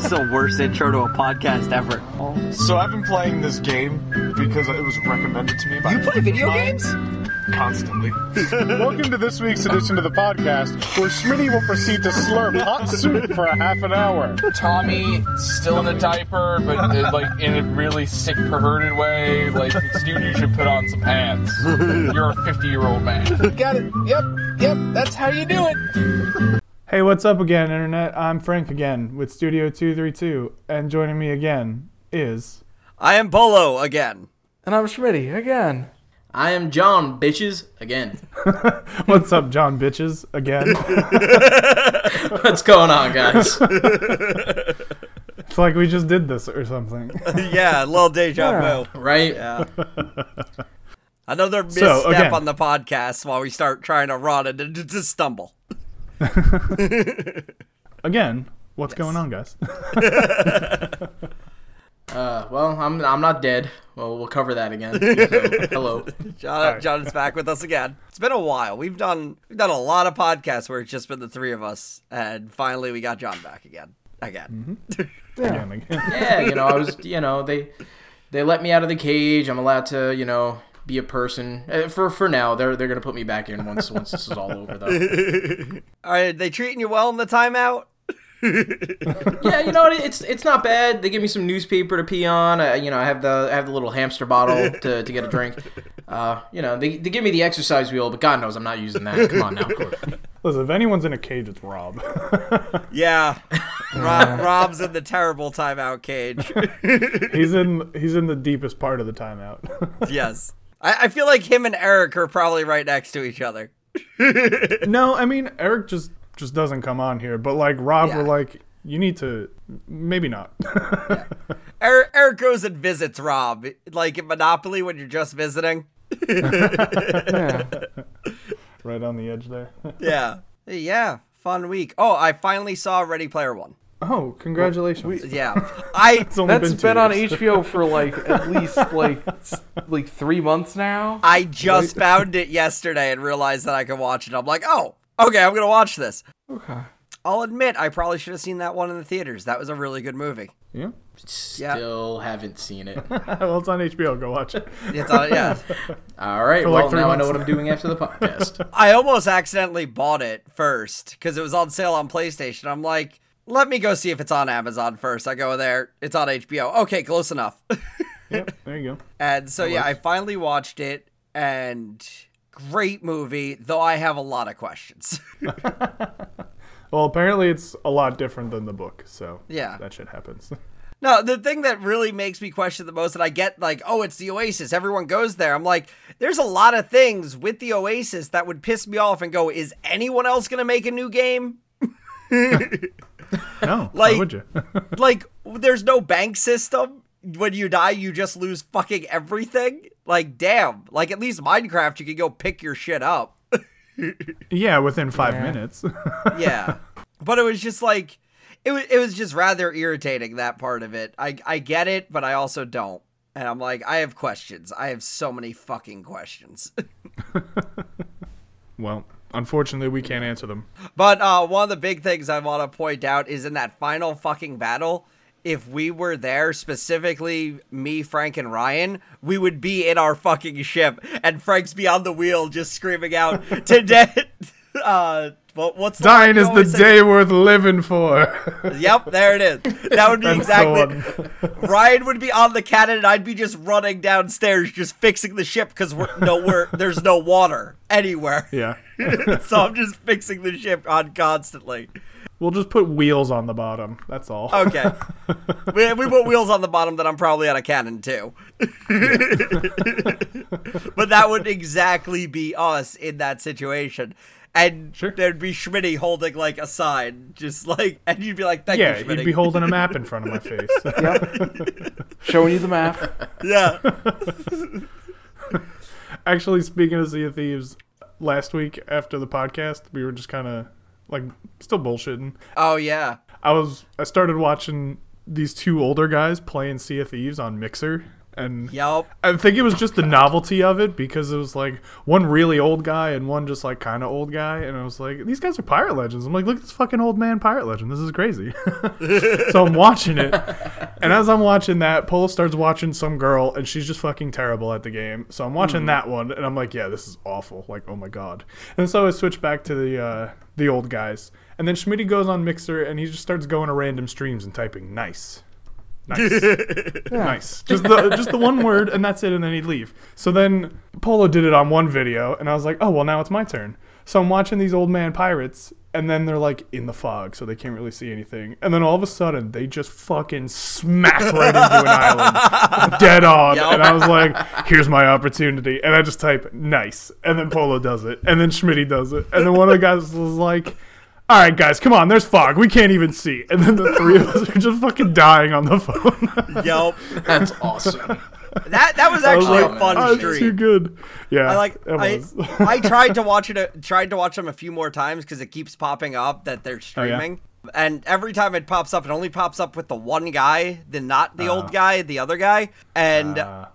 This is the worst intro to a podcast ever. So I've been playing this game because it was recommended to me by You play video games? constantly. Welcome to this week's edition of the podcast, where Schmitty will proceed to slurp hot soup for a half an hour. Tommy still in a diaper, but uh, like in a really sick, perverted way. Like, dude, you should put on some pants. You're a 50 year old man. Got it. Yep. Yep. That's how you do it. Hey, what's up again, Internet? I'm Frank again with Studio 232, and joining me again is. I am Polo again. And I'm Schmitty again. I am John, bitches, again. What's up, John Bitches? Again. What's going on, guys? it's like we just did this or something. yeah, a little deja Yeah. vu. Right? Yeah. Another So, misstep again- on the podcast while we start trying to run and to, to stumble. Again, what's going on, guys? Uh, well, I'm I'm not dead. Well, we'll cover that again. So, hello. John, John is back with us again. It's been a while. We've done we've done a lot of podcasts where it's just been the three of us, and finally we got John back again. Again. Again, again. Yeah, you know, I was, you know, they they let me out of the cage. I'm allowed to, you know, be a person. Uh, for for now, they're they're gonna put me back in once once this is all over, though. Are they treating you well in the timeout? Yeah, you know, what, it's it's not bad. They give me some newspaper to pee on. Uh, you know, I have the I have the little hamster bottle to, to get a drink. Uh, you know, they, they give me the exercise wheel, but God knows I'm not using that. Come on now. Listen, if anyone's in a cage, it's Rob. Yeah. Rob, Rob's in the terrible timeout cage. he's in he's in the deepest part of the timeout. yes. I, I feel like him and Eric are probably right next to each other. no, I mean Eric just just doesn't come on here, but like Rob, Yeah. we're like, you need to maybe not. Eric, Eric goes and visits Rob, like in Monopoly when you're just visiting. Yeah. right on the edge there. Yeah. Yeah. Fun week. Oh, I finally saw Ready Player One. Oh, congratulations! Yeah. I It's only That's two been on. HBO for like at least like like three months now. I just found it yesterday and realized that I could watch it. I'm like, oh, okay, I'm gonna watch this. Okay. I'll admit, I probably should have seen that one in the theaters. That was a really good movie. Yeah. Still haven't seen it. well, it's on HBO. Go watch it. It's on, yeah. All right. For like well, three now I know months. what I'm doing after the podcast. I almost accidentally bought it first because it was on sale on PlayStation. I'm like, let me go see if it's on Amazon first. I go there, it's on HBO. Okay, close enough. Yep. There you go. and so yeah, I finally watched it, and great movie. Though I have a lot of questions. Well, apparently it's a lot different than the book, so Yeah. that shit happens. no, the thing that really makes me question the most, and I get like, oh, it's the Oasis. Everyone goes there. I'm like, there's a lot of things with the Oasis that would piss me off and go, is anyone else gonna make a new game? No, Like- why would you? like there's no bank system. When you die you just lose fucking everything? Like damn. Like at least minecraft you can go pick your shit up. Yeah, within five Yeah. minutes. yeah. But it was just like it was, it was just rather irritating that part of it. I i get it but i also don't. And i'm like i have questions. I have so many fucking questions. Well, unfortunately, we can't answer them. But uh, one of the big things I want to point out is in that final fucking battle, if we were there, specifically me, Frank, and Ryan, we would be in our fucking ship, and Frank's be on the wheel just screaming out, "Today, uh, what, what's the Dying is the say? day worth living for. Yep, there it is. That would be exactly. Ryan would be on the cannon, and I'd be just running downstairs, just fixing the ship because we're no, we're there's no water anywhere. yeah. so I'm just fixing the ship on constantly. We'll just put wheels on the bottom. That's all. Okay. we, we put wheels on the bottom, then I'm probably out of cannon too. but that would exactly be us in that situation. And Sure. there'd be Schmitty holding like a sign, just like, and you'd be like, "Thank yeah, you, Schmitty." he'd be holding a map in front of my face. Yep. Showing you the map. yeah. Actually, speaking of Sea of Thieves, last week after the podcast, we were just kind of like still bullshitting. Oh yeah. I was I started watching these two older guys playing Sea of Thieves on Mixer, And Yup. I think it was just the novelty of it because it was like one really old guy and one just like kind of old guy, and I was like, these guys are pirate legends. I'm like, look at this fucking old man pirate legend. This is crazy. so I'm watching it, and as I'm watching that, Polo starts watching some girl, and she's just fucking terrible at the game. So I'm watching that one, and I'm like, yeah, this is awful. Like, oh my god. And so I switch back to the uh, the old guys, and then Schmitty goes on Mixer, and he just starts going to random streams and typing nice. Nice. Nice. Just the just the one word and that's it and then he'd leave. So then Polo did it on one video and I was like, "Oh, well now it's my turn." So I'm watching these old man pirates and then they're like in the fog so they can't really see anything. And then all of a sudden they just fucking smack right into an island. Dead on. And I was like, "Here's my opportunity." And I just type nice. And then Polo does it. And then Schmitty does it. And then one of the guys was like all right, guys, come on. There's fog. We can't even see. And then the three of us are just fucking dying on the phone. yep, That's awesome. That that was I was actually like, a fun oh, it's too good. Yeah, I like it I, was. I tried to watch it a- tried to watch them a few more times because it keeps popping up that they're Oh, yeah? streaming. And every time it pops up, it only pops up with the one guy, the not the old guy, the other guy. And Uh,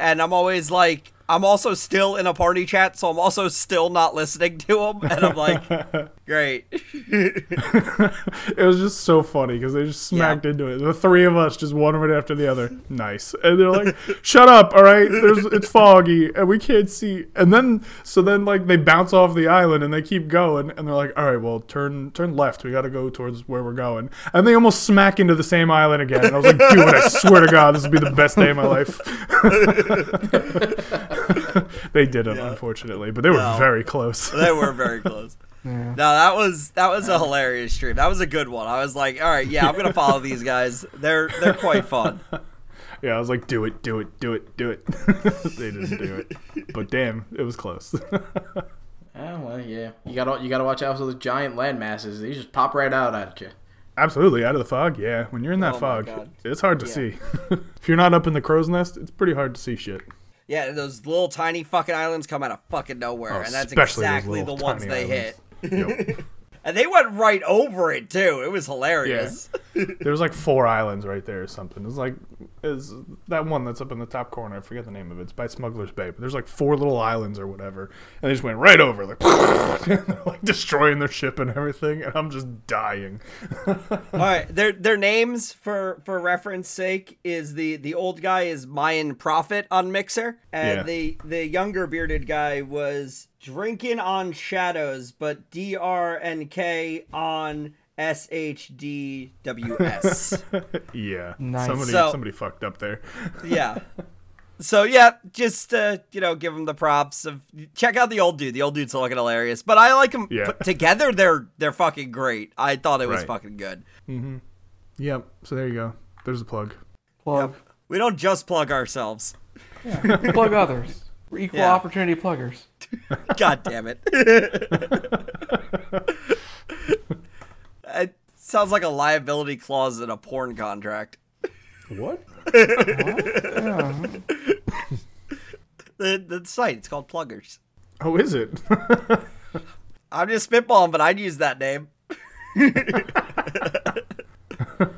and I'm always like I'm also still in a party chat, so I'm also still not listening to him. And I'm like, great. it was just so funny because they just smacked into it. The three of us, just one right after the other. Nice. And they're like, "Shut up! All right, there's it's foggy and we can't see." And then so then like they bounce off the island and they keep going and they're like, "All right, well turn turn left. We got to go towards where we're going." And they almost smack into the same island again. And I was like, "Dude, I swear to God, this would be the best day of my life." they didn't, unfortunately, but they were No. very close. they were very close. No, that was that was a hilarious stream. That was a good one. I was like, all right, yeah, I'm gonna follow these guys. They're they're quite fun. Yeah, I was like, do it, do it, do it, do it. they didn't do it, but damn, it was close. Oh well, yeah. You gotta you gotta watch out for those giant land masses. They just pop right out at you. Absolutely, out of the fog. Yeah, when you're in that Oh fog, it's hard to Yeah. see. if you're not up in the crow's nest, it's pretty hard to see shit. Yeah, those little tiny fucking islands come out of fucking nowhere, Oh, and that's exactly the ones they islands. hit. Yep. And they went right over it too. It was hilarious. there was like four islands right there or something. It's like is that one that's up in the top corner. I forget the name of it. It's by Smuggler's Bay. But there's like four little islands or whatever, and they just went right over, like, like destroying their ship and everything. And I'm just dying. All right, their their names for for reference sake is the the old guy is Mayan Prophet on Mixer, and Yeah. the the younger bearded guy was Drinking on Shadows, but D R N K on S H D W S. yeah, Nice. somebody So- somebody fucked up there. yeah. So yeah, just uh, you know, give him the props of check out the old dude. The old dude's looking hilarious, but I like him Yeah. put together. They're they're fucking great. I thought it was Right. fucking good. Yep. So there you go. There's a plug. Plug. We don't just plug ourselves. Plug others. We're equal Yeah. opportunity pluggers. God damn it. It sounds like a liability clause in a porn contract. What? The, the site, it's called Pluggers. Oh, is it? I'm just spitballing, but I'd use that name.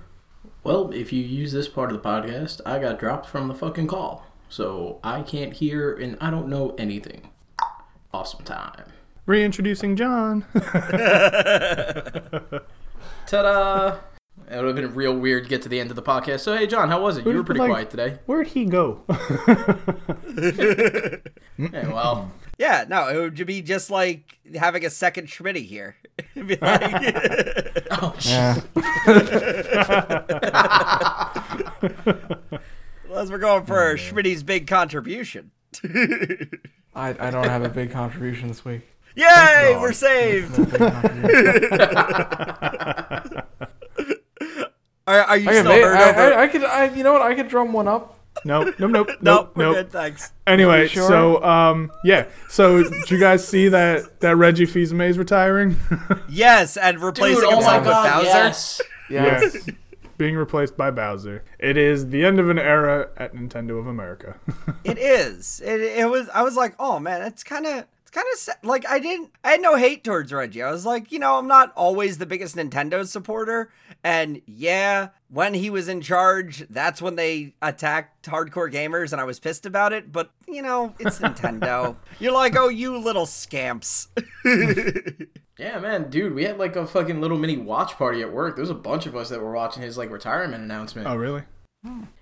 Well, if you use this part of the podcast, I got dropped from the fucking call. So I can't hear and I don't know anything. Awesome time. Reintroducing John. Ta-da! It would have been real weird to get to the end of the podcast. So hey John, how was it? You were pretty Like- quiet today. Where'd he go? Yeah, well, Yeah, no, it would be just like having a second Schmitty here. Like, oh shit. Yeah. unless we're going for oh, Schmitty's big contribution. I, I don't have a big contribution this week. Yay, we're saved. No big contribution. Are, are you I, could still ma- hurt I, over? I, I could, I, you know what? I could drum one up. Nope, nope, nope, nope, nope, we're nope. good, thanks. Anyway, sure? so um, yeah. So did you guys see that that Reggie Fils-Aimé is retiring? Yes, and replacing Dude, oh my himself with god, Bowser. yes. Yes. Being replaced by Bowser. It is the end of an era at Nintendo of America. It is. It, it was. I was like, oh man, it's kind of it's kind of like I didn't I had no hate towards Reggie. I was like, you know, I'm not always the biggest Nintendo supporter and yeah, when he was in charge, that's when they attacked hardcore gamers and I was pissed about it, but you know, it's Nintendo. You're like, "Oh, you little scamps." Yeah, man, dude, we had like a fucking little mini watch party at work. There was a bunch of us that were watching his like retirement announcement. Oh, really?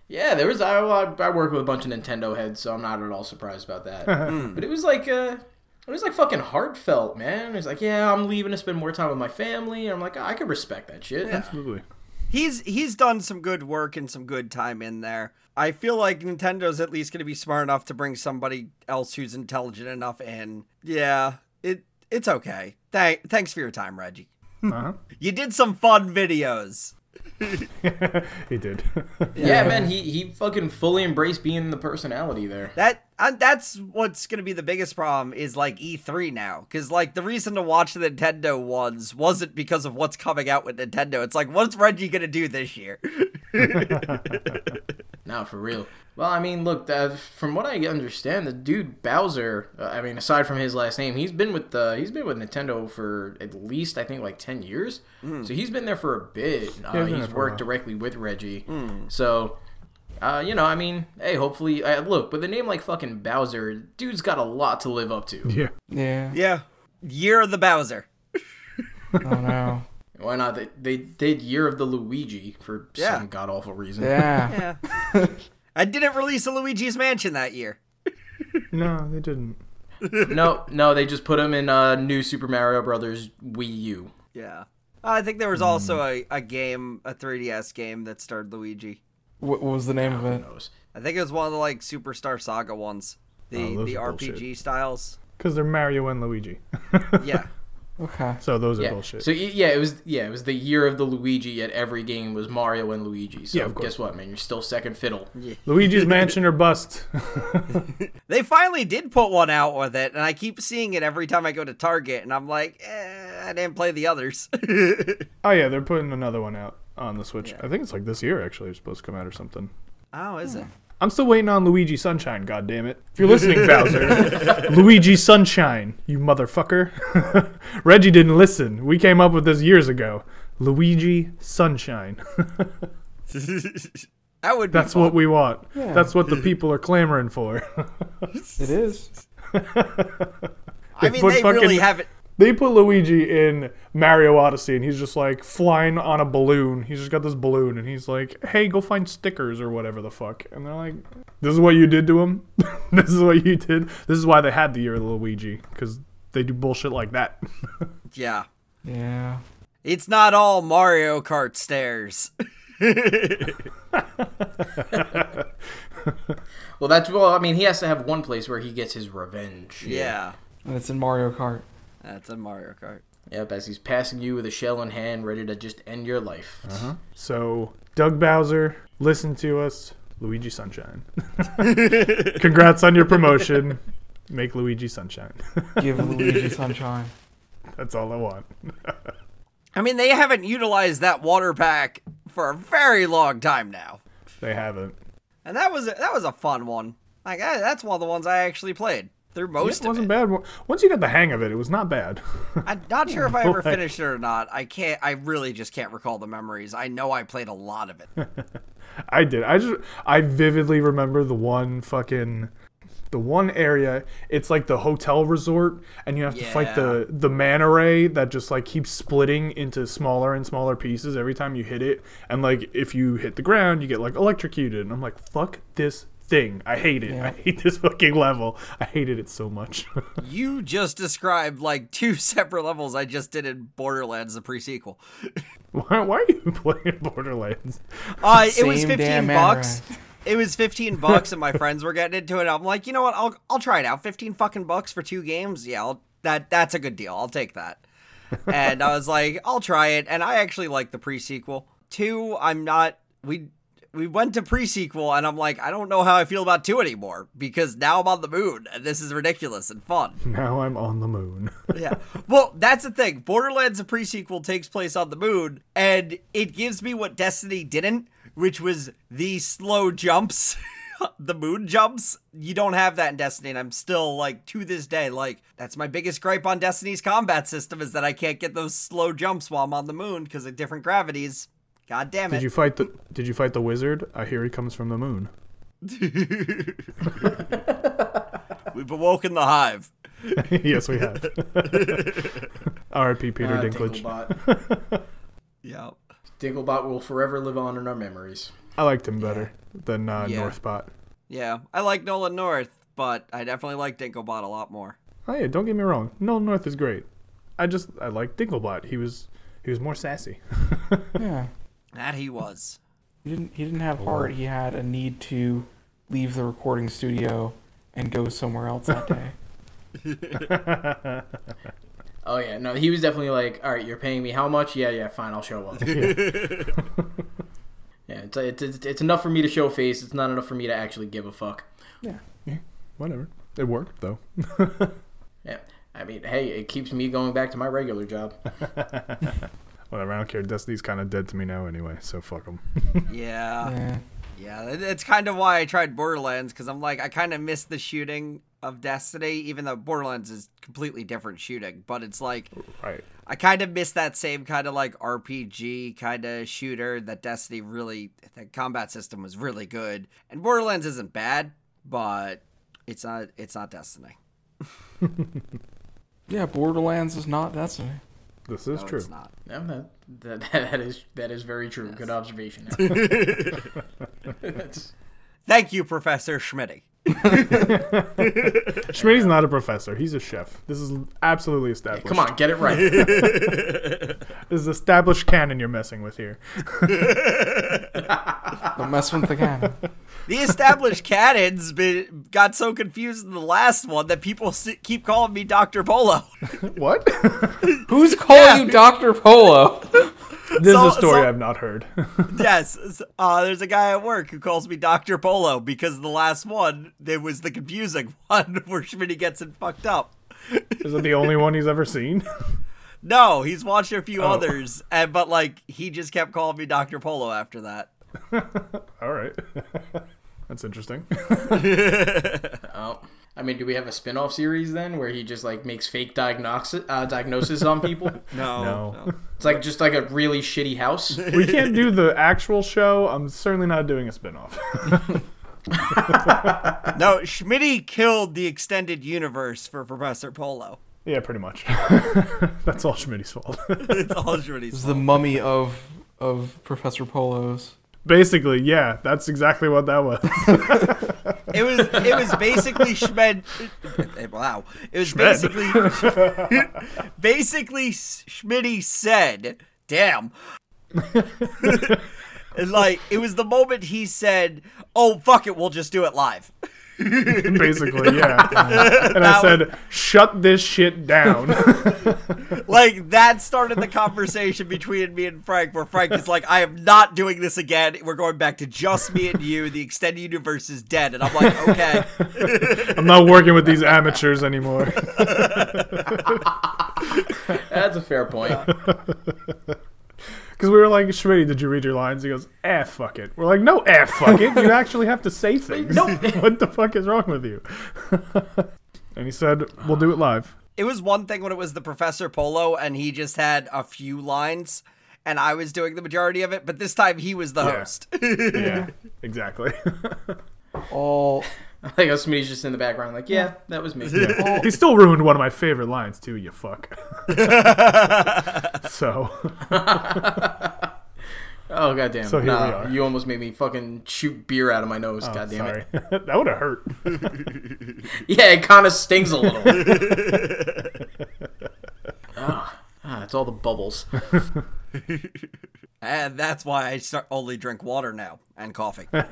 Yeah, there was. I, I I work with a bunch of Nintendo heads, so I'm not at all surprised about that. but it was like, uh, it was like fucking heartfelt, man. It was like, yeah, I'm leaving to spend more time with my family. And I'm like, I could respect that shit. Absolutely. he's he's done some good work and some good time in there. I feel like Nintendo's at least going to be smart enough to bring somebody else who's intelligent enough in. Yeah, it it's okay. Thank thanks for your time, Reggie. Uh-huh. You did some fun videos. he did. Yeah, man, he he fucking fully embraced being the personality there. That uh, that's what's going to be the biggest problem is like E3 now cuz like the reason to watch the Nintendo ones wasn't because of what's coming out with Nintendo. It's like what's Reggie going to do this year? No, for real. Well, I mean, look, from what I understand, the dude Bowser. Uh, I mean, aside from his last name, he's been with uh, he's been with Nintendo for at least I think like ten years. So he's been there for a bit. Uh, been he's worked directly with Reggie. So. Uh, you know, I mean, hey, hopefully, uh, look, with a name like fucking Bowser, dude's got a lot to live up to. yeah. Yeah. yeah. Year of the Bowser. Oh no. Why not? They, they did Year of the Luigi for Yeah. some god awful reason. Yeah. Yeah. I didn't release a Luigi's Mansion that year. No, they didn't. no, no, they just put him in uh, new Super Mario Brothers Wii U. Yeah. I think there was also a, a game, a 3DS game that starred Luigi. What, what was the name of it? knows? I think it was one of the like Superstar Saga ones. The Oh, the RPG bullshit. styles. Because they're Mario and Luigi. Yeah. Okay. so those are Yeah. bullshit. So yeah, it was yeah, it was the year of the Luigi. Yet every game was Mario and Luigi. So Yeah, guess what, man? You're still second fiddle. Luigi's Mansion or bust. They finally did put one out with it, and I keep seeing it every time I go to Target, and I'm like, eh, I didn't play the others. oh yeah, they're putting another one out on the Switch. I think it's like this year actually. It's supposed to come out or something. oh, is it? I'm still waiting on Luigi Sunshine. God damn it! If you're listening, Bowser, Luigi Sunshine, you motherfucker. Reggie didn't listen. We came up with this years ago. Luigi Sunshine. That would be That's fun. what we want. That's what the people are clamoring for. It is. I mean, they fucking- really haven't. They put Luigi in Mario Odyssey, and he's just like flying on a balloon. He's just got this balloon, and he's like, "Hey, go find stickers or whatever the fuck." And they're like, "This is what you did to him. this is what you did. This is why they had the year of Luigi because they do bullshit like that." Yeah. Yeah. It's not all Mario Kart stairs. Well, that's well. I mean, he has to have one place where he gets his revenge. yeah. And it's in Mario Kart. That's a Mario Kart. Yep. As he's passing you with a shell in hand, ready to just end your life. Uh-huh. Uh-huh. so, Doug Bowser, listen to us, Luigi Sunshine. Congrats on your promotion. Make Luigi Sunshine. Give Luigi Sunshine. That's all I want. I mean, they haven't utilized that water pack for a very long time now, They haven't. and that was a, that was a fun one. Like eh, that's one of the ones I actually played through most it of wasn't it. bad. Once you got the hang of it, it was not bad. I'm not sure if I ever finished it or not. I can't. I really just can't recall the memories. I know I played a lot of it. I did. I just I vividly remember the one fucking the one area. It's like the hotel resort, and you have to fight the the manta ray that just like keeps splitting into smaller and smaller pieces every time you hit it. And like if you hit the ground, you get like electrocuted. And I'm like, fuck this thing. I hate it. I hate this fucking level. I hated it so much. You just described like two separate levels I just did in Borderlands, the pre-sequel. why, why are you playing Borderlands? Uh, it was 15 bucks. Amaranth. It was 15 bucks and my friends were getting into it. I'm like, you know what? I'll I'll try it out. 15 fucking bucks for two games. Yeah, I'll, that that's a good deal. I'll take that. and I was like, I'll try it and I actually like the pre-sequel. 2, I'm not we we went to pre-sequel and I'm like, I don't know how I feel about 2 anymore because now I'm on the moon and this is ridiculous and fun. Now I'm on the moon. yeah. Well, that's the thing. Borderlands the pre-sequel takes place on the moon, and it gives me what Destiny didn't, which was the slow jumps. the moon jumps. You don't have that in Destiny, and I'm still like to this day like that's my biggest gripe on Destiny's combat system is that I can't get those slow jumps while I'm on the moon because of different gravities. God damn it! Did you fight the Did you fight the wizard? I hear he comes from the moon. We've awoken the hive. yes, we have. R.I.P. Peter Ah, Dinklage. Dinklebot. Yeah. Dinklebot will forever live on in our memories. I liked him better than uh, Yeah. Northbot. Yeah. I like Nolan North, but I definitely like Dinklebot a lot more. Oh yeah, don't get me wrong. Nolan North is great. I just I like Dinklebot. He was he was more sassy. Yeah. That he was. He didn't he didn't have oh, heart. He had a need to leave the recording studio and go somewhere else that day. Oh yeah, no, he was definitely like, all right, you're paying me how much? Yeah, yeah, fine, I'll show up. yeah, it's, it's it's it's enough for me to show face. It's not enough for me to actually give a fuck. Yeah, yeah, whatever. It worked though. Yeah, I mean, hey, it keeps me going back to my regular job. Whatever. I don't care. Destiny's kind of dead to me now anyway. So fuck them. Yeah. Yeah. Yeah, it- it's kind of why I tried Borderlands because I'm like I kind of miss the shooting of Destiny, even though Borderlands is completely different shooting. But it's like right. I kind of miss that same kind of like RPG kind of shooter that Destiny really the combat system was really good. And Borderlands isn't bad, but it's not it's not Destiny. Yeah, Borderlands is not Destiny. This is No, true. It's not. No, that, that that is that is very true. Good observation. Thank you, Professor Schmitty. Schmitty's not a professor. He's a chef. This is absolutely established. come on, get it right. This is established canon you're messing with here. Don't mess with the canon. The established canons been, got so confused in the last one that people s- keep calling me Dr. Polo. What? Who's calling you Dr. Polo? this So- is a story so- I've not heard. yes, uh, there's a guy at work who calls me Dr. Polo because the last one, there was the confusing one where Schmitty gets it fucked up. is it the only one he's ever seen? No, he's watched a few Oh. others, and but like he just kept calling me Dr. Polo after that. All right. That's interesting. oh, I mean, do we have a spin-off series then where he just like makes fake diagnosis uh, diagnosis on people? No, No. It's like just like a really shitty house. we can't do the actual show. I'm certainly not doing a spin-off. no. Schmitty killed the extended universe for Professor Polo. yeah, pretty much. That's all Schmitty's fault. It's all Schmitty's fault. It's the mummy of of Professor Polos. Basically, yeah, that's exactly what that was. It was it was basically Schmed. Wow, it was Schmed. basically basically Schmitty said, "Damn." like it was the moment he said, "Oh fuck it, we'll just do it live." Basically, yeah. And I said, "Shut this shit down." Like that started the conversation between me and Frank, where Frank is like, "I am not doing this again. We're going back to just me and you. The extended universe is dead." And I'm like, "Okay." I'm not working with these amateurs anymore. That's a fair point. Because we were like, Schmitty, did you read your lines? He goes, eh, fuck it. We're like, no, eh, fuck it. You actually have to say things. what the fuck is wrong with you? and he said, we'll do it live. it was one thing when it was the Professor Polo and he just had a few lines and I was doing the majority of it, but this time he was the Yeah. host. Yeah, exactly. All Like Schmitty's just in the background, like, yeah, that was me. he still ruined one of my favorite lines, too, you fuck. so, Oh goddamn! So here we nah, are. you almost made me fucking shoot beer out of my nose. oh, God damn sorry. it! that would have hurt. Yeah, it kind of stings a little. Ah, it's all the bubbles. and that's why I start only drink water now and coffee. like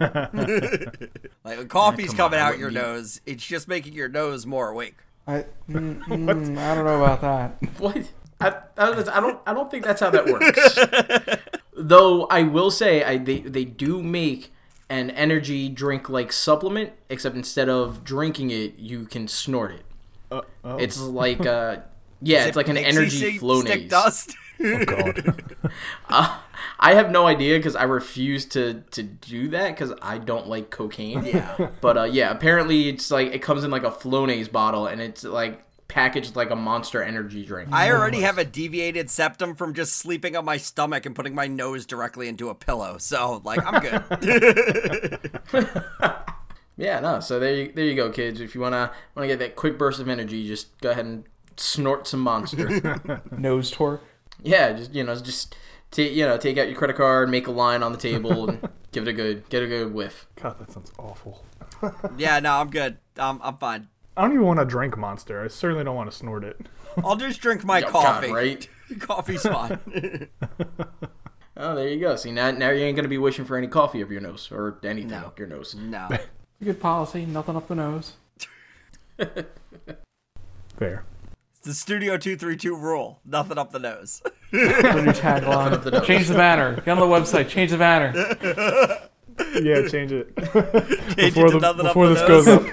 when coffee's come coming on, I out your wouldn't nose, it's just making your nose more awake. I mm, mm, I don't know about that. What? I, I, I don't. I don't think that's how that works. Though I will say, I they they do make an energy drink like supplement, except instead of drinking it, you can snort it. Uh, oh. It's like uh, yeah, Is it's it like an energy stick- flow stick dust. Oh God. I have no idea because I refuse to to do that because I don't like cocaine. Yeah. But uh, yeah, apparently it's like it comes in like a Flonase bottle and it's like packaged like a Monster Energy drink. I already have a deviated septum from just sleeping on my stomach and putting my nose directly into a pillow. So, like, I'm good. Yeah, no. So there you there you go, kids. If you wanna wanna get that quick burst of energy, just go ahead and snort some Monster. Nose tour. yeah, just you know, just take you know take out your credit card, make a line on the table, and give it a good get a good whiff. God, that sounds awful. yeah, no, I'm good. Um, I'm fine. I don't even want to drink Monster. I certainly don't want to snort it. I'll just drink my Oh, God, coffee. right? Coffee's fine. Oh, there you go. See now now you ain't gonna be wishing for any coffee up your nose or anything No. up your nose. no. Good policy. Nothing up the nose. Fair. It's the Studio 232 rule. Nothing up the nose. The new tagline. the. Change the banner. Get on the website. Change the banner. Yeah, change it. Change before it to the, nothing before up this the goes nose.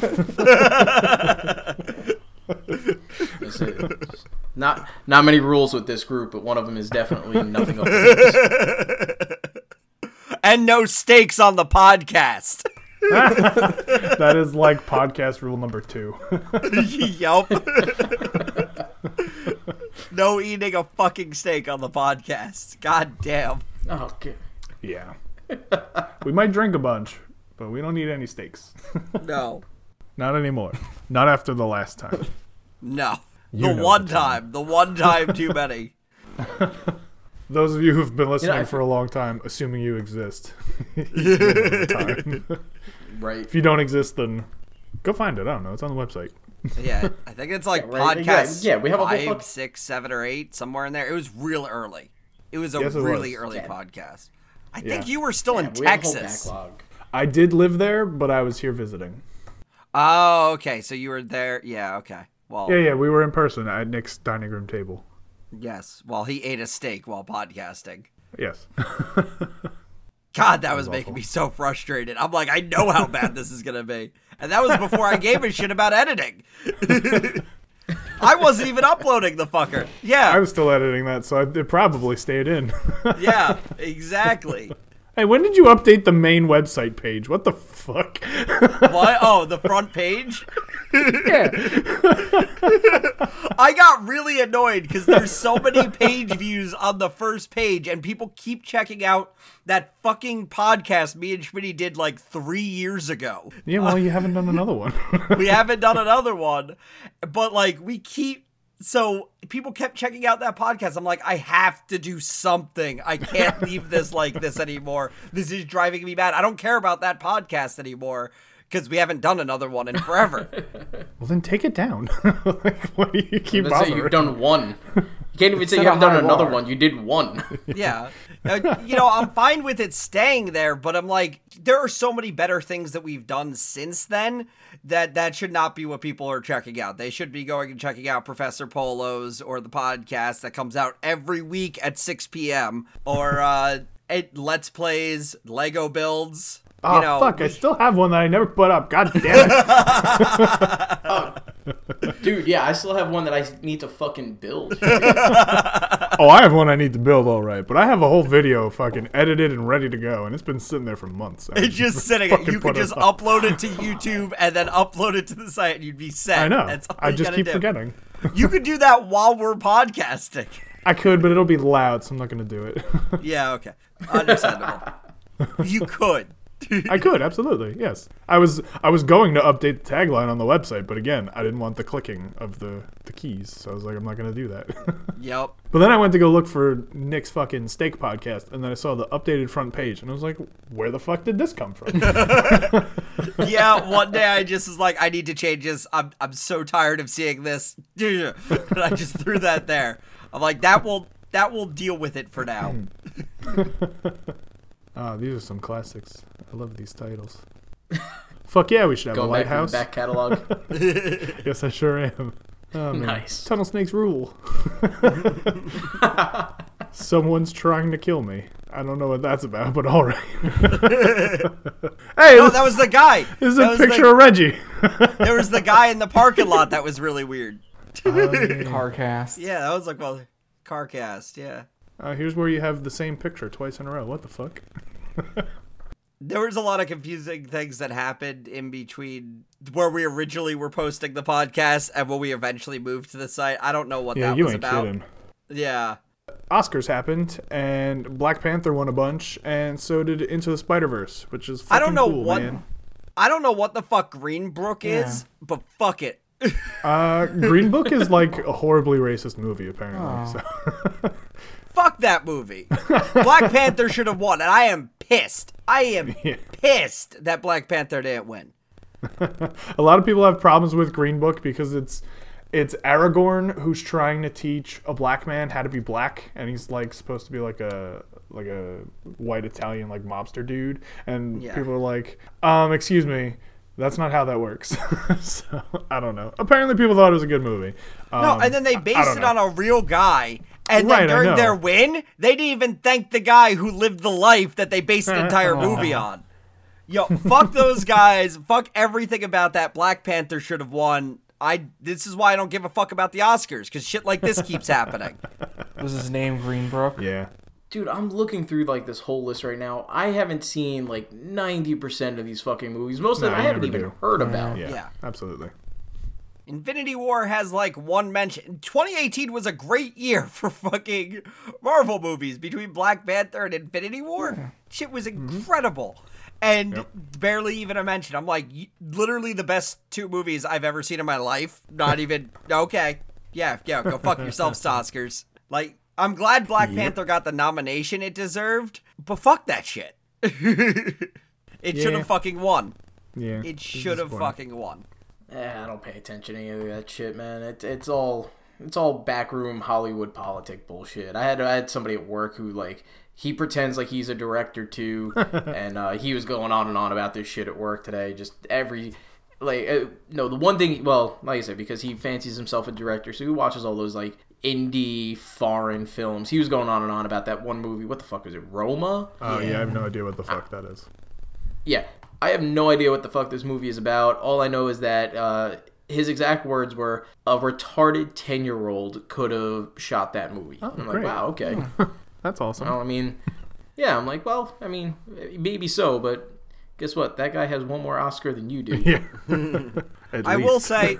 up. That's it. Not not many rules with this group, but one of them is definitely nothing up the nose. and no stakes on the podcast. That is like podcast rule number two. yup. No eating a fucking steak on the podcast. God damn. Oh, okay. yeah. We might drink a bunch, but we don't need any steaks. No. Not anymore. Not after the last time. No. You the one the time. The one time too many. Those of you who've been listening I- for a long time, assuming you exist, you know the time. Right. if you don't exist, then go find it. I don't know. It's on the website. Yeah, I think it's like right. podcast Yeah, yeah, we have a whole fuck- six, seven, or eight, somewhere in there. It was real early. It was a Yes, it really was. early Yeah. podcast. I Yeah. think you were still in We have a whole Texas. I did live there, but I was here visiting. Oh, okay. So you were there. Yeah, okay. Well, Yeah, yeah, we were in person at Nick's dining room table. yes. Well, he ate a steak while podcasting. Yes. God, that was was making awful. me so frustrated. I'm like, I know how bad this is gonna be, and that was before I gave a shit about editing. I wasn't even uploading the fucker. Yeah, I was still editing that, so it probably stayed in. yeah, exactly. Hey, when did you update the main website page? What the fuck? What? Oh, the front page. yeah. I got really annoyed because there's so many page views on the first page, and people keep checking out that fucking podcast me and Schmitty did like three years ago. Yeah, well, you haven't done another one. we haven't done another one, but like we keep. So people kept checking out that podcast. I'm like, I have to do something. I can't leave this like this anymore. This is driving me mad. I don't care about that podcast anymore because we haven't done another one in forever. well, then take it down. like, why do you keep Let's say bothering? you've done one. You can't even say you haven't done another bar. one. You did one. yeah. Uh, you know, I'm fine with it staying there, but I'm like, there are so many better things that we've done since then that that should not be what people are checking out. They should be going and checking out Professor Polos or the podcast that comes out every week at 6 p.m. or uh, it Let's Plays, Lego builds. Oh, you know, fuck. I still have one that I never put up. God damn it. Dude, yeah, I still have one that I need to fucking build. oh, I have one I need to build, all right. But I have a whole video fucking edited and ready to go, and it's been sitting there for months. I It's just just sitting. fucking You could just up. upload it to YouTube and then upload it to the site, and you'd be set. I know. That's all I just gotta keep do. forgetting. You could do that while we're podcasting. I could, but it'll be loud, so I'm not going to do it. Yeah, okay. Understandable. you could. I could absolutely, yes. I was I was going to update the tagline on the website, but again, I didn't want the clicking of the the keys, so I was like, I'm not going to do that. Yep. but then I went to go look for Nick's fucking steak podcast, and then I saw the updated front page, and I was like, where the fuck did this come from? Yeah, one day I just was like, I need to change this. I'm I'm so tired of seeing this. And I just threw that there. I'm like, that will that will deal with it for now. Hmm. Ah, these are some classics. I love these titles. Fuck yeah, we should have a Going back from lighthouse. the back catalog. Yes, I sure am. Oh, man. Nice. Tunnel snakes rule. Someone's trying to kill me. I don't know what that's about, but all right. hey, No, that was the guy. this is That a was picture the, of Reggie. There was the guy in the parking lot that was really weird. Carcast. Yeah, that was like well, CarCast. Yeah. Uh, here's where you have the same picture twice in a row. What the fuck? There was a lot of confusing things that happened in between where we originally were posting the podcast and when we eventually moved to the site. I don't know what Yeah, that you was ain't about. kidding. Yeah. Oscars happened, and Black Panther won a bunch, and so did Into the Spider Verse, which is I don't know cool, what man. I don't know what the fuck Greenbrook is, but fuck it. Uh, Green Book is like a horribly racist movie, apparently. Oh. So. Fuck that movie. Black Panther should have won, and I am pissed. I am Yeah. pissed that Black Panther didn't win. a lot of people have problems with Green Book because it's it's Aragorn who's trying to teach a black man how to be black, and he's like supposed to be like a like a white Italian like mobster dude, and Yeah. people are like, um, excuse me. That's not how that works. so I don't know. Apparently, people thought it was a good movie. Um, No, and then they based it know. on a real guy. And Right, then during their win, they didn't even thank the guy who lived the life that they based the entire movie on. Yo, fuck those guys. Fuck everything about that. Black Panther should have won. I. This is why I don't give a fuck about the Oscars because shit like this keeps happening. Was his name Greenbrook? Yeah. Dude, I'm looking through like this whole list right now. I haven't seen like 90% of these fucking movies. Most of them No, I haven't even do. heard about. Yeah. Yeah. Absolutely. Infinity War has like one mention. 2018 was a great year for fucking Marvel movies between Black Panther and Infinity War. Shit was incredible. And barely even a mention. I'm like, literally the best two movies I've ever seen in my life. Not even, okay. Yeah, yeah, go fuck yourselves, Oscars. Like, I'm glad Black Panther got the nomination it deserved, but fuck that shit. it should have fucking won. Yeah. It should have fucking won. Eh, I don't pay attention to any of that shit, man. It, it's all it's all backroom Hollywood politic bullshit. I had I had somebody at work who like he pretends like he's a director too, and uh, he was going on and on about this shit at work today. Just every like uh, no, the one thing. Well, like I said, because he fancies himself a director, so he watches all those like indie foreign films. He was going on and on about that one movie. What the fuck was it? Roma. Oh yeah. I have no idea what the fuck that is. Yeah, I have no idea what the fuck this movie is about. All I know is that uh, his exact words were, "A retarded ten-year-old could have shot that movie." I'm like, Oh, wow, okay. That's awesome. well, I mean, yeah, I'm like, well, I mean, maybe so, but guess what? That guy has one more Oscar than you do. Yeah. At I will say,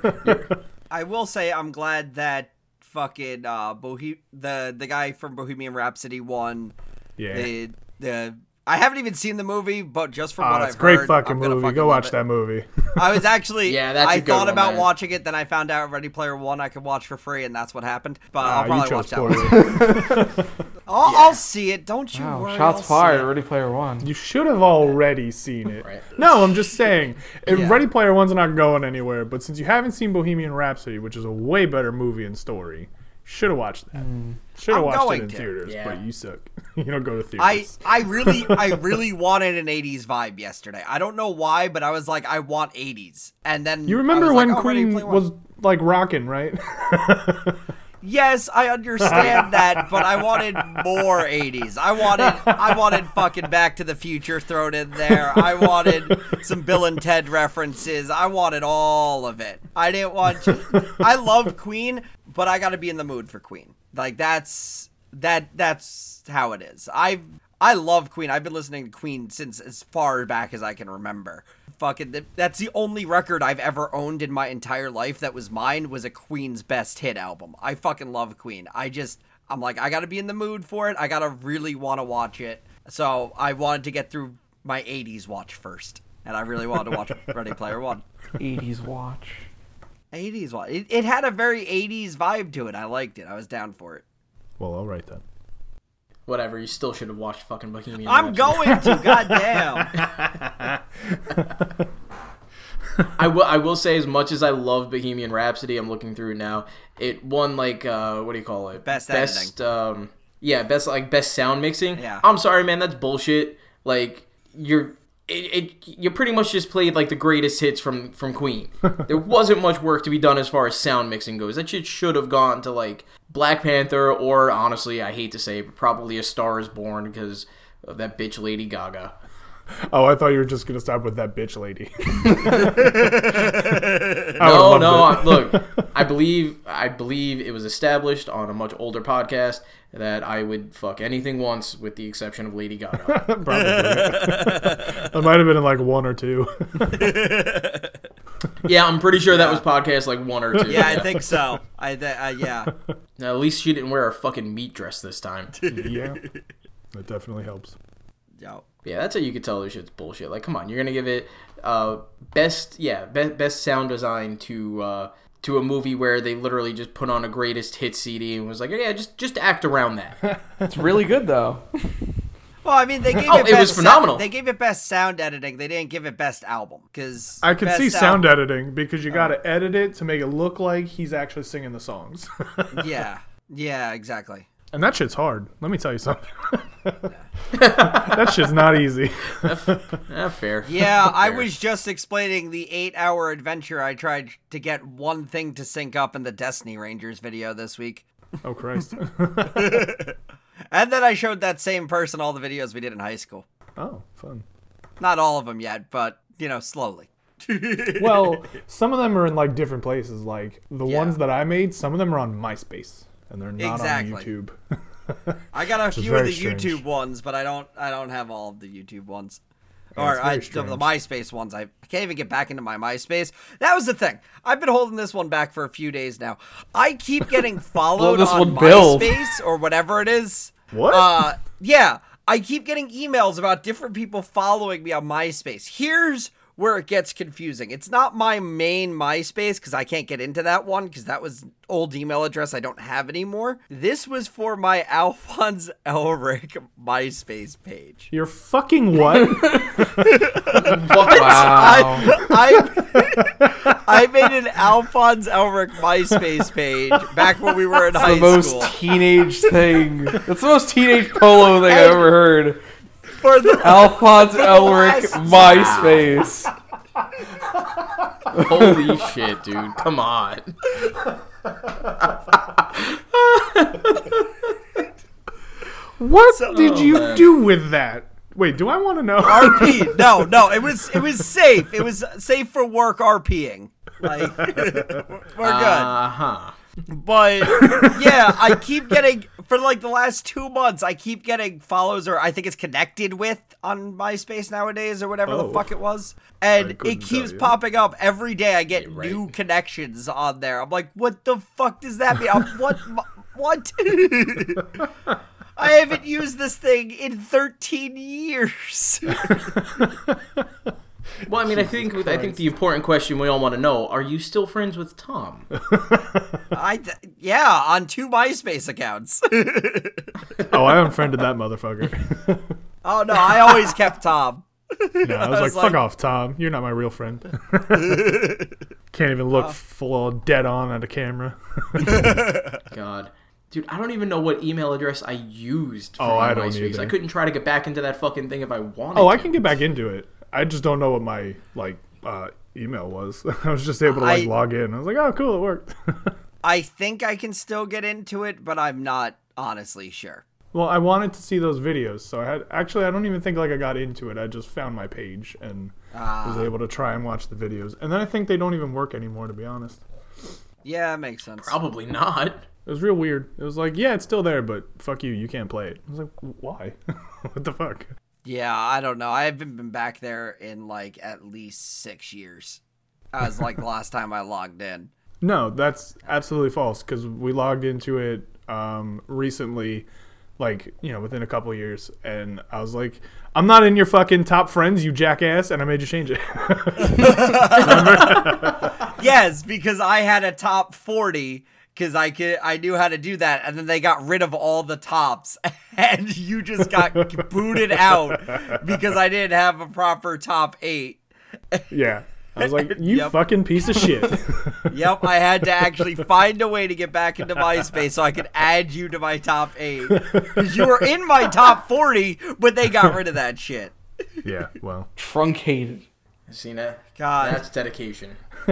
I will say, I'm glad that fucking uh, Bohe- the the guy from Bohemian Rhapsody won Yeah. the the. I haven't even seen the movie, but just from Oh, what I've seen, it's a great heard, fucking I'm movie. fucking Go watch it. that movie. I was actually, Yeah, that's a I good thought one, about man. watching it, then I found out Ready Player One I could watch for free, and that's what happened. But Ah, I'll probably watch that one. I'll, I'll see it. Don't you Wow, worry. shots fired. it. Ready Player One. You should have already seen it. Right. No, I'm just saying. If Yeah. Ready Player One's not going anywhere, but since you haven't seen Bohemian Rhapsody, which is a way better movie and story, should have watched that. Hmm. Should have I'm watched going it in to. theaters, Yeah. but you suck. you don't go to I theaters. I really I really wanted an 80s vibe yesterday. I don't know why, but I was like I want 80s. And then you I remember was when like, oh, Ready Queen Player One. was like rocking, right? Yes, I understand that, but I wanted more 80s. I wanted I wanted fucking Back to the Future thrown in there. I wanted some Bill and Ted references. I wanted all of it. I didn't want I love Queen, but I got to be in the mood for Queen. Like that's that that's how it is. I I love Queen. I've been listening to Queen since as far back as I can remember. Fucking that's the only record I've ever owned in my entire life that was mine was a Queen's best hit album. I fucking love Queen. I just I'm like I got to be in the mood for it. I got to really want to watch it. So I wanted to get through my 80s watch first. And I really wanted to watch Ready Player 1. 80s watch. 80s watch. It, it had a very 80s vibe to it. I liked it. I was down for it. well, all right then. Whatever. You still should have watched fucking Bohemian. I'm Rhapsody. going to. Goddamn. I will. I will say, as much as I love Bohemian Rhapsody, I'm looking through it now. It won like uh, what do you call it? Best best. Um, yeah, best like best sound mixing. Yeah. I'm sorry, man. That's bullshit. Like you're. It, it you pretty much just played like the greatest hits from from Queen. there wasn't much work to be done as far as sound mixing goes. That shit should have gone to like Black Panther or honestly, I hate to say, it, but probably A Star Is Born because of that bitch Lady Gaga. Oh, I thought you were just gonna stop with that bitch lady. No, no. I, look, I believe I believe it was established on a much older podcast that I would fuck anything once, with the exception of Lady Gaga. it. Probably. I might have been in like one or two. yeah, I'm pretty sure that was podcast like one or two. Yeah, I think so. I th- uh, yeah. Now, at least she didn't wear a fucking meat dress this time. yeah, that definitely helps. Yo. Yeah, that's how you could tell this shit's bullshit. Like, come on, you're gonna give it uh best yeah be- best sound design to uh to a movie where they literally just put on a greatest hit CD and was like, yeah, just just act around that. It's really good though. Well, I mean, they gave Oh, it. it Best was phenomenal. Sound, they gave it best sound editing. They didn't give it best album because I could see sound editing because you got to edit it to make it look like he's actually singing the songs, Yeah, yeah, exactly. And that shit's hard. Let me tell you something. that shit's not easy. Fair. Yeah, I Fair. was just explaining the eight-hour adventure I tried to get one thing to sync up in the Destiny Rangers video this week, Oh Christ. and then I showed that same person all the videos we did in high school. oh, fun. Not all of them yet, but you know, slowly. Well, some of them are in like different places. Like the Yeah. ones that I made, some of them are on MySpace, and they're not Exactly. on YouTube. I got a few of the strange. YouTube ones, but I don't. I don't have all of the YouTube ones. Yeah, or I, very the, the. MySpace ones. I, can't even get back into my MySpace. That was the thing. I've been holding this one back for a few days now. I keep getting followed on. MySpace or whatever it is. What? Uh, yeah. I keep getting emails about different people following me on MySpace. Here's where it gets confusing. It's not my main MySpace because I can't get into that one because that was old email address I don't have anymore. This was for my Alphonse Elric MySpace page. You're fucking what? Wow. I I made an Alphonse Elric MySpace page back when we were in high school. the most school. teenage thing. That's the most teenage Polo thing I've ever heard. For the, Alphonse Elric, MySpace. Holy shit, dude! Come on. what So- did you man. do with that? Wait, do I want to know? RP. No, no, it was it was safe. It was safe for work RPing. Like we're good. Uh huh. But yeah, I keep getting for like the last two months. I keep getting follows, or I think it's connected with on MySpace nowadays, or whatever Oh. the fuck it was. And it keeps popping up every day. I get right. new connections on there. I'm like, what the fuck does that mean? I'm, what? What? I haven't used this thing in 13 years. Well, I mean, I think I think the important question we all want to know: Are you still friends with Tom? I th- yeah, on two MySpace accounts. oh, I unfriended that motherfucker. oh no, I always kept Tom. no, I was, was like, like- fuck off, Tom. You're not my real friend. Can't even look uh. full dead on at a camera. God. Dude, I don't even know what email address I used for Oh, my I don't MySpace. either. I couldn't try to get back into that fucking thing if I wanted Oh, I to. can get back into it. I just don't know what my like uh, email was. I was just able to like I- log in. I was like, oh, cool, it worked. I think I can still get into it, but I'm not honestly sure. well, I wanted to see those videos, so I had actually I don't even think like I got into it. I just found my page and was able to try and watch the videos. And then I think they don't even work anymore, to be honest. Yeah, that makes sense. Probably not. It was real weird. It was like, yeah, it's still there, but fuck you, you can't play it. I was like, why? what the fuck? Yeah, I don't know. I haven't been back there in like at least six years. That was like the last time I logged in. No, that's absolutely false because we logged into it um, recently, like, you know, within a couple years. And I was like, I'm not in your fucking top friends, you jackass. And I made you change it. Yes, because I had a top forty because I could I knew how to do that, and then they got rid of all the tops, and you just got booted out because I didn't have a proper top eight. yeah. I was like, you Yep. fucking piece of shit. Yep, I had to actually find a way to get back into MySpace so I could add you to my top eight because you were in my top forty, but they got rid of that shit. yeah, well, Truncated. See that? God. That's dedication.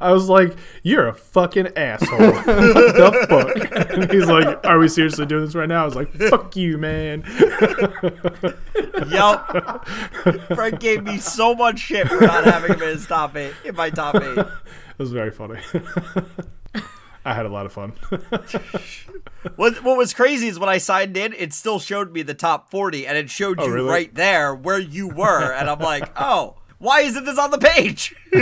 I was like, "You're a fucking asshole." the fuck? And he's like, "Are we seriously doing this right now?" I was like, "Fuck you, man." Yup. Frank gave me so much shit for not having him in his top eight, in my top eight. It was very funny. I had a lot of fun. What What was crazy is when I signed in, it still showed me the top forty, and it showed Oh, you really? right there where you were, and I'm like, oh, why isn't this on the page?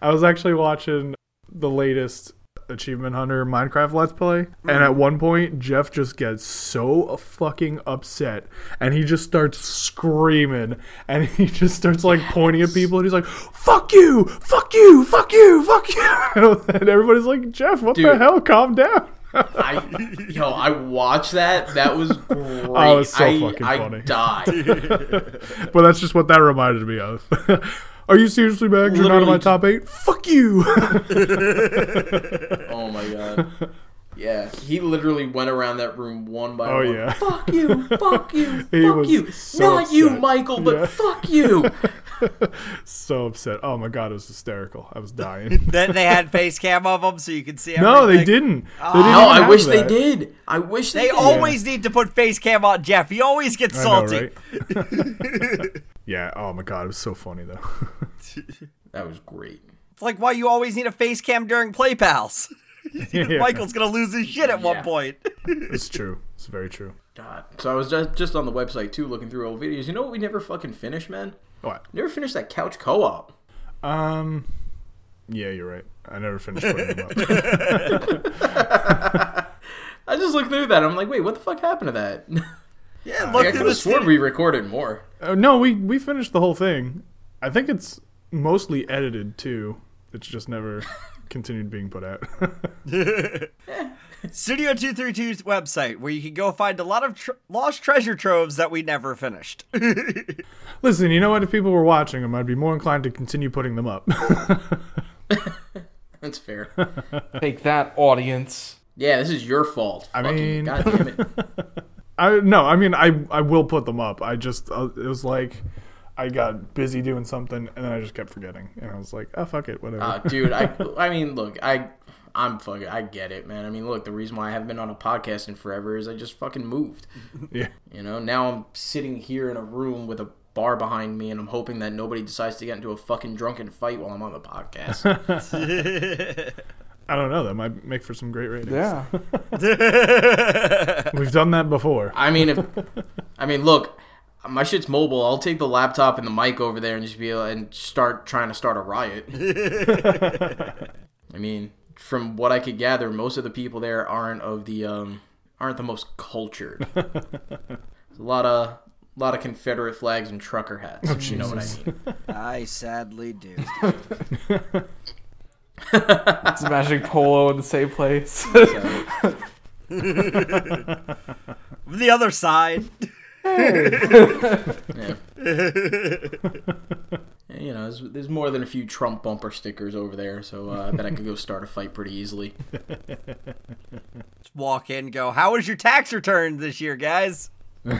I was actually watching the latest Achievement Hunter Minecraft Let's Play, and mm. at one point, Jeff just gets so fucking upset, and he just starts screaming, and he just starts like pointing at people, and he's like, "Fuck you! Fuck you! Fuck you! Fuck you!" And everybody's like, "Jeff, what the hell? Calm down." I, yo, I watched that. That was oh, great. Oh, was so I, fucking I funny. died. But that's just what that reminded me of. Are you seriously back? You're not in my top eight. Fuck you. Oh my god. Yeah, he literally went around that room one by Oh one. yeah. Fuck you, fuck you, fuck you. so Not you. Michael, but Yeah. fuck you. so upset. Oh my god, it was hysterical. I was dying. then they had face cam of them, so you could see. no, they didn't. They oh. didn't No, I have wish they did. I wish they, They did. always need to put face cam on Jeff. He always gets I know, salty. right? yeah. Oh my god, it was so funny though. That was great. It's like why you always need a face cam during Play Pals. yeah, Michael's gonna lose his shit at one point. it's true. It's very true. God. So I was just just on the website too, looking through old videos. You know what we never fucking finished, man? What? Never finished that couch co-op. Um. Yeah, you're right. I never finished putting them up. I just looked through that. I'm like, wait, what the fuck happened to that? Yeah, Like, look I could have sworn we recorded more. Uh, no, we we finished the whole thing. I think it's mostly edited too. It's just never continued being put out. Studio 232's website, where you can go find a lot of tr- lost treasure troves that we never finished. Listen, you know what? If people were watching them, I'd be more inclined to continue putting them up. That's fair. Take that, audience. Yeah, this is your fault. I Fucking mean- God damn it. I no, I mean I I will put them up. I just uh, it was like I got busy doing something and then I just kept forgetting and I was like, oh fuck it, whatever. Uh, dude, I I mean, look, I I'm fucking I get it, man. I mean, look, the reason why I haven't been on a podcast in forever is I just fucking moved. yeah, You know, now I'm sitting here in a room with a bar behind me, and I'm hoping that nobody decides to get into a fucking drunken fight while I'm on the podcast. I don't know. That might make for some great ratings. Yeah. we've done that before. I mean, if I mean, look, my shit's mobile. I'll take the laptop and the mic over there and just be able and start trying to start a riot. I mean, from what I could gather, most of the people there aren't of the um aren't the most cultured. A lot of a lot of Confederate flags and trucker hats. if you know what I mean? I sadly do. Smashing polo in the same place. The other side. Yeah. Yeah, you know, there's, there's more than a few Trump bumper stickers over there, so uh, I bet I could go start a fight pretty easily. Just walk in, and go. How was your tax return this year, guys?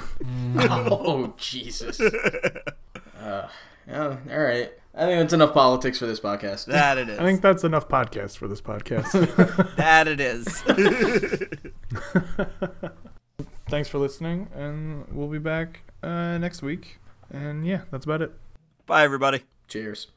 oh Jesus! Uh, yeah, all right. I think that's enough politics for this podcast. That it is. I think that's enough podcast for this podcast. that it is. Thanks for listening, and we'll be back uh, next week. And yeah, that's about it. Bye, everybody. Cheers.